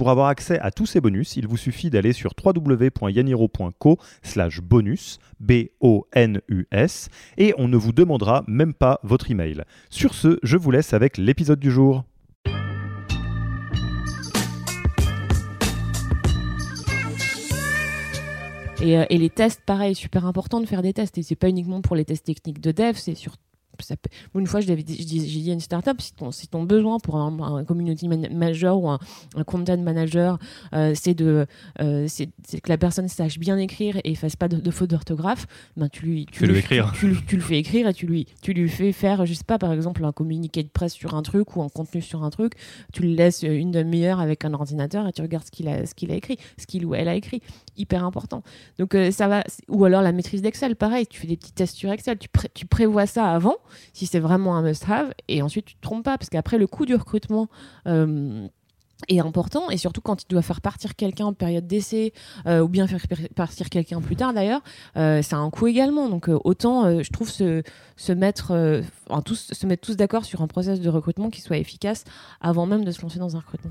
Pour avoir accès à tous ces bonus, il vous suffit d'aller sur www.yaniro.co slash bonus, B-O-N-U-S, et on ne vous demandera même pas votre email. Sur ce, je vous laisse avec l'épisode du jour. Et, euh, et les tests, pareil, super important de faire des tests. Et c'est pas uniquement pour les tests techniques de dev, c'est sur ça peut- Une fois, dit- j'ai dit à une startup, si ton, si ton besoin pour un, un community man- manager ou un, un content manager, euh, c'est de, euh, c'est que la personne sache bien écrire et fasse pas de, de fautes d'orthographe, ben tu lui, tu, lui- écrire. Tu, tu- tu le fais écrire et tu lui, tu lui fais faire, je sais pas, par exemple, un communiqué de presse sur un truc ou un contenu sur un truc. Tu le laisses une demi-heure avec un ordinateur et tu regardes ce qu'il a, ce qu'il a écrit, ce qu'il ou elle a écrit. Hyper important. Donc euh, ça va. Ou alors la maîtrise d'Excel, pareil. Tu fais des petits tests sur Excel. Tu, pré- tu prévois ça avant, si c'est vraiment un must-have, et ensuite tu te trompes pas, parce qu'après le coût du recrutement. euh, est important et surtout quand tu dois faire partir quelqu'un en période d'essai euh, ou bien faire partir quelqu'un plus tard d'ailleurs euh, ça a un coût également donc autant je trouve se, se mettre tous se mettre tous d'accord sur un process de recrutement qui soit efficace avant même de se lancer dans un recrutement